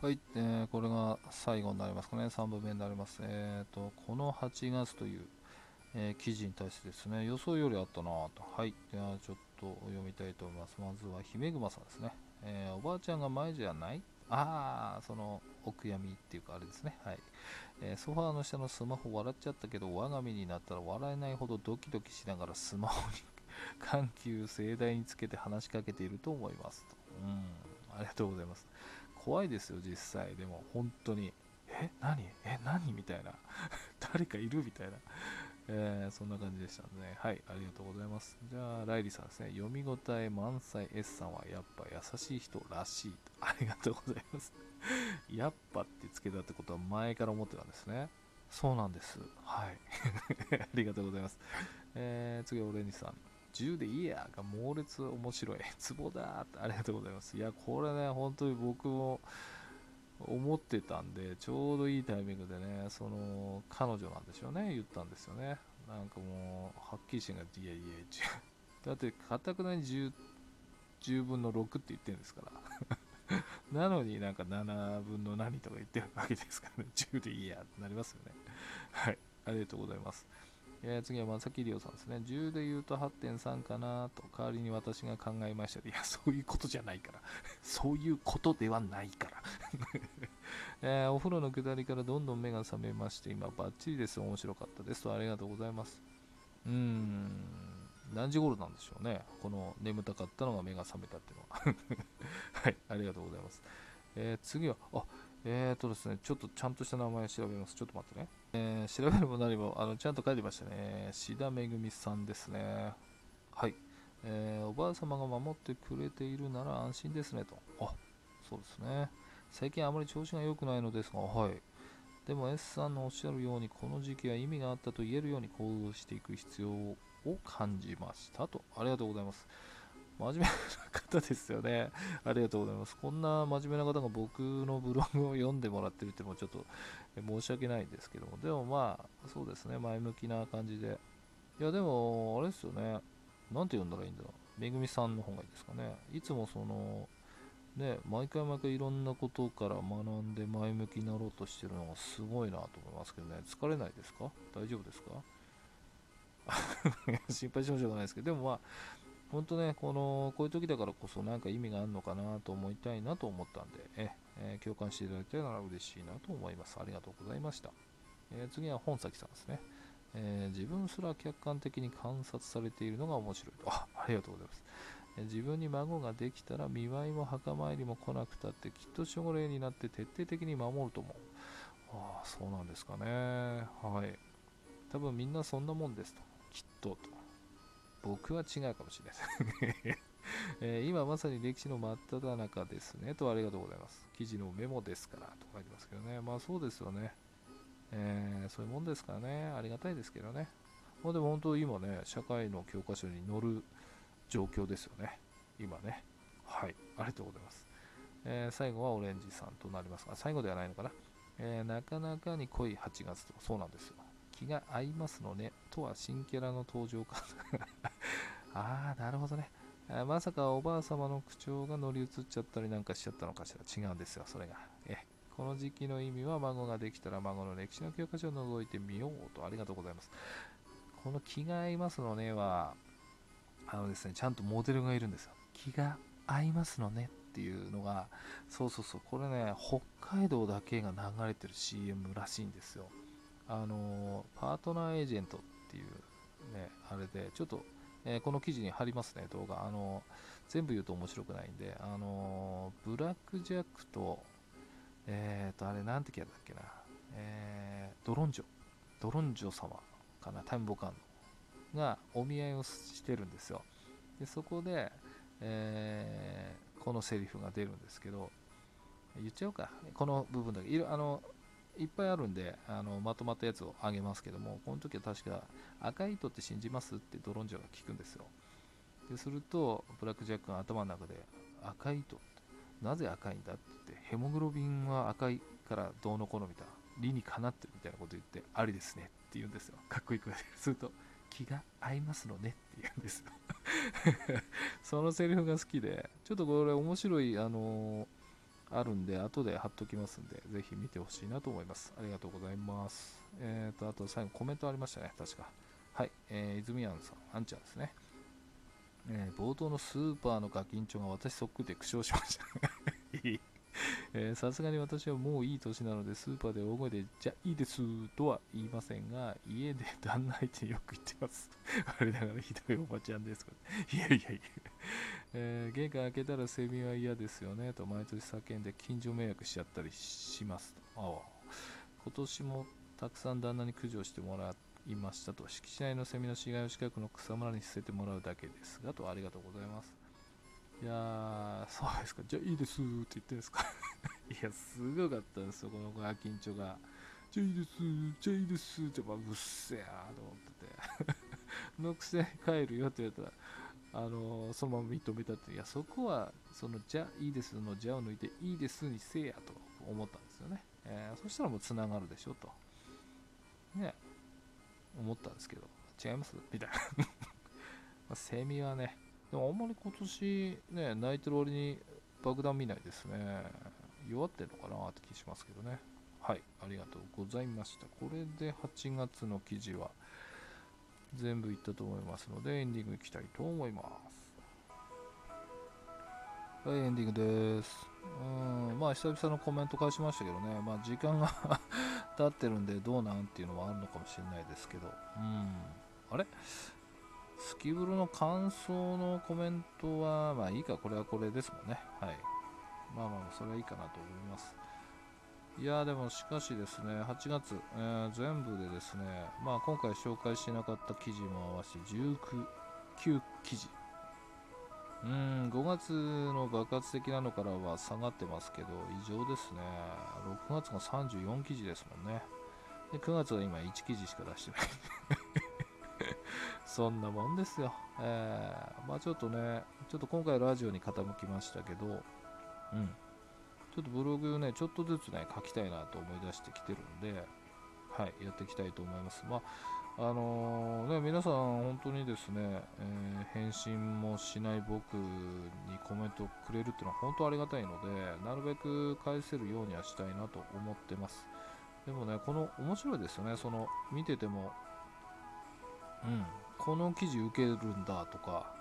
はい、えー、これが最後になりますかね、3部目になります。えーと、この8月という、えー、記事に対してですね、予想よりあったなと。はい、ではちょっと読みたいと思います。まずは姫熊さんですね。えー、おばあちゃんが前じゃない？ああ、その、お悔やみっていうかあれですね。はい。えー、ソファーの下のスマホ笑っちゃったけど、我が身になったら笑えないほどドキドキしながらスマホに 緩急盛大につけて話しかけていると思いますと。うん、ありがとうございます。怖いですよ、実際。でも、本当に。え何？え何？みたいな。誰かいる？みたいな。えー、そんな感じでしたね。はい、ありがとうございます。じゃあ、ライリーさんですね。読み応え満載 S さんはやっぱ優しい人らしいと。ありがとうございます。やっぱってつけたってことは前から思ってたんですね。そうなんです。はい。ありがとうございます。えー、次、オレンジさん。10でいいやが猛烈面白い。ツボだってありがとうございます。いや、これね、本当に僕も思ってたんで、ちょうどいいタイミングでね、その、彼女なんでしょうね、言ったんですよね。なんかもう、はっきりしてんが、いやいや、だって、かたくなに 10, 10分の6って言ってるんですから。なのになんか7分の何とか言ってるわけですからね、10でいいやってなりますよね。はい、ありがとうございます。えー、次は正木亮さんですね。10で言うと8.3かなと、代わりに私が考えました。いや、そういうことじゃないから。そういうことではないから えー、お風呂の下りからどんどん目が覚めまして、今バッチリです。面白かったです。と、ありがとうございます。うーん、何時頃なんでしょうね。この眠たかったのが目が覚めたっていうのは。はい、ありがとうございます。えー、次は、あ、えーとですね、ちょっとちゃんとした名前を調べます。ちょっと待ってね。えー、調べるも何も、あの、ちゃんと書いてましたね。志田めぐみさんですね。はい。えー、おばあ様が守ってくれているなら安心ですねと。あ、そうですね。最近あまり調子が良くないのですが、はい。でも S さんのおっしゃるように、この時期は意味があったと言えるように行動していく必要を感じましたと。ありがとうございます。真面目な方ですよね。ありがとうございます。こんな真面目な方が僕のブログを読んでもらってるっていうのもちょっと申し訳ないんですけども、でもまあ、そうですね、前向きな感じで。いや、でも、あれですよね。なんて読んだらいいんだろう。めぐみさんの方がいいですかね。いつもその、ね、毎回毎回いろんなことから学んで前向きになろうとしてるのがすごいなと思いますけどね。疲れないですか？大丈夫ですか？心配しましょうがないですけど、でもまあ、本当ね、この、こういう時だからこそなんか意味があるのかなと思いたいなと思ったんで、え、えー、共感していただけたら嬉しいなと思います。ありがとうございました。えー、次は本崎さんですね、えー、自分すら客観的に観察されているのが面白いと。あ、ありがとうございます。え自分に孫ができたら見舞いも墓参りも来なくたってきっと守護霊になって徹底的に守ると思う。ああ、そうなんですかね。はい。多分みんなそんなもんですと。きっとと。僕は違うかもしれないです。えー、今まさに歴史の真っ只中ですね。とありがとうございます。記事のメモですからと書いてますけどね。まあそうですよね。えー、そういうもんですからね。ありがたいですけどね。まあでも本当今ね、社会の教科書に載る状況ですよね。今ね。はい。ありがとうございます。えー、最後はオレンジさんとなりますが、最後ではないのかな。え、なかなかに濃い8月と、そうなんですよ。気が合いますのね。とは新キャラの登場か。ああ、なるほどね。まさかおばあ様の口調が乗り移っちゃったりなんかしちゃったのかしら。違うんですよ、それが。えこの時期の意味は孫ができたら孫の歴史の教科書を覗いてみようと。ありがとうございます。この気が合いますのねは、あのですね、ちゃんとモデルがいるんですよ。気が合いますのねっていうのが、そうそうそう、これね、北海道だけが流れてる CM らしいんですよ。あのパートナーエージェントっていうね、あれで、ちょっと、えー、この記事に貼りますね、動画。あの全部言うと面白くないんで、あのブラックジャックと、えっ、ー、と、あれ、なんてキャラだっけな、えー、ドロンジョ、ドロンジョ様かな、タイムボカンのがお見合いをしてるんですよ。で、そこで、えー、このセリフが出るんですけど、言っちゃおうか、この部分だけ。いるあのいっぱいあるんであのまとまったやつをあげますけどもこの時は確か赤い糸って信じますってドロンジョが聞くんですよ。でするとブラック・ジャックが頭の中で赤い糸なぜ赤いんだって言ってヘモグロビンは赤いからどうのこうのみたいな理にかなってるみたいなこと言ってありですねって言うんですよ。かっこいい声で。すると気が合いますのねって言うんですよ。そのセリフが好きでちょっとこれ面白いあのーあるんで、後で貼っときますんで、ぜひ見てほしいなと思います。ありがとうございます。えーと、あと最後コメントありましたね、確か。はい、えー、泉庵さん、あんちゃんですね。えー、冒頭のスーパーのガキンチョが私そっくりで苦笑しました さすがに私はもういい年なのでスーパーで大声でじゃいいですとは言いませんが家で旦那相手によく言ってます あれだからひどいおばちゃんです いやいやいや、えー、玄関開けたらセミは嫌ですよねと毎年叫んで近所迷惑しちゃったりしますとあ今年もたくさん旦那に駆除してもらいましたと敷地内のセミの死骸を近くの草むらに捨ててもらうだけですがとありがとうございますいや、そうですか。じゃあいいですって言ってるんですか？いや、すごかったんですよ、このガキンチョが。じゃあいいです、じゃあいいですって、まあ、うっせえやと思ってて。のくせに帰るよって言われたら、あの、そのまま認めたって、いや、そこは、その、じゃいいですの、じゃを抜いて、いいですにせえやと思ったんですよね。えー、そしたらもう繋がるでしょと。ね、思ったんですけど、違います？みたいな まあ、セミはね、でもあんまり今年ね、泣いてる割に爆弾見ないですね。弱ってるのかなって気しますけどね。はい、ありがとうございました。これで8月の記事は全部いったと思いますので、エンディングいきたいと思います。はい、エンディングです。うん、まあ久々のコメント返しましたけどね、まあ時間が 経ってるんでどうなんっていうのはあるのかもしれないですけど、うん、あれ？スキブルの感想のコメントは、まあいいか、これはこれですもんね。はい。まあまあ、それはいいかなと思います。いやでもしかしですね、8月、えー、全部でですね、まあ今回紹介しなかった記事も合わせて19、9記事。うん、5月の爆発的なのからは下がってますけど、異常ですね。6月が34記事ですもんね。で、9月は今1記事しか出してない。そんなもんですよ。えー、まあちょっとね、ちょっと今回ラジオに傾きましたけど、うん。ちょっとブログね、ちょっとずつね、書きたいなと思い出してきてるんで、はい、やっていきたいと思います。まああのー、ね、皆さん本当にですね、えー、返信もしない僕にコメントくれるっていうのは本当ありがたいので、なるべく返せるようにはしたいなと思ってます。でもね、この面白いですよね、その見てても、うん、この記事受けるんだとか、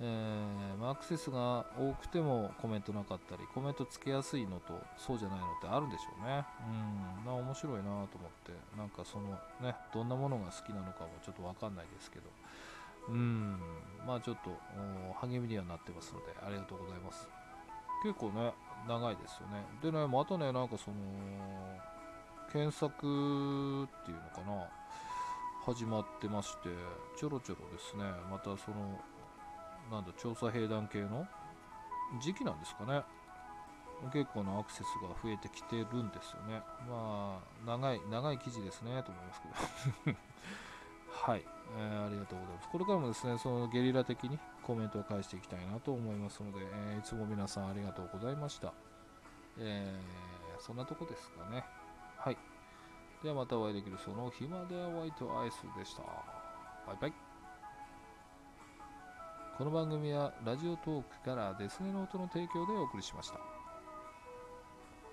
えー、アクセスが多くてもコメントなかったり、コメントつけやすいのとそうじゃないのってあるんでしょうね。うん、な面白いなと思って、なんかそのね、どんなものが好きなのかもちょっとわかんないですけど、うん、まあちょっと励みにはなってますので、ありがとうございます。結構ね、長いですよね。でね、またね、なんかその、検索っていうのかな、始まってましてちょろちょろですねまたそのなんだ調査兵団系の？時期なんですかね。結構なアクセスが増えてきてるんですよね。まあ長い長い記事ですねと思いますけど。はい、えー、ありがとうございます。これからもですねそのゲリラ的にコメントを返していきたいなと思いますので、えー、いつも皆さんありがとうございました。えー、そんなとこですかね。はい。ではまたお会いできるそのヒマラヤホワイトアイスでした。バイバイ。この番組はラジオトークからデスネノートの提供でお送りしました。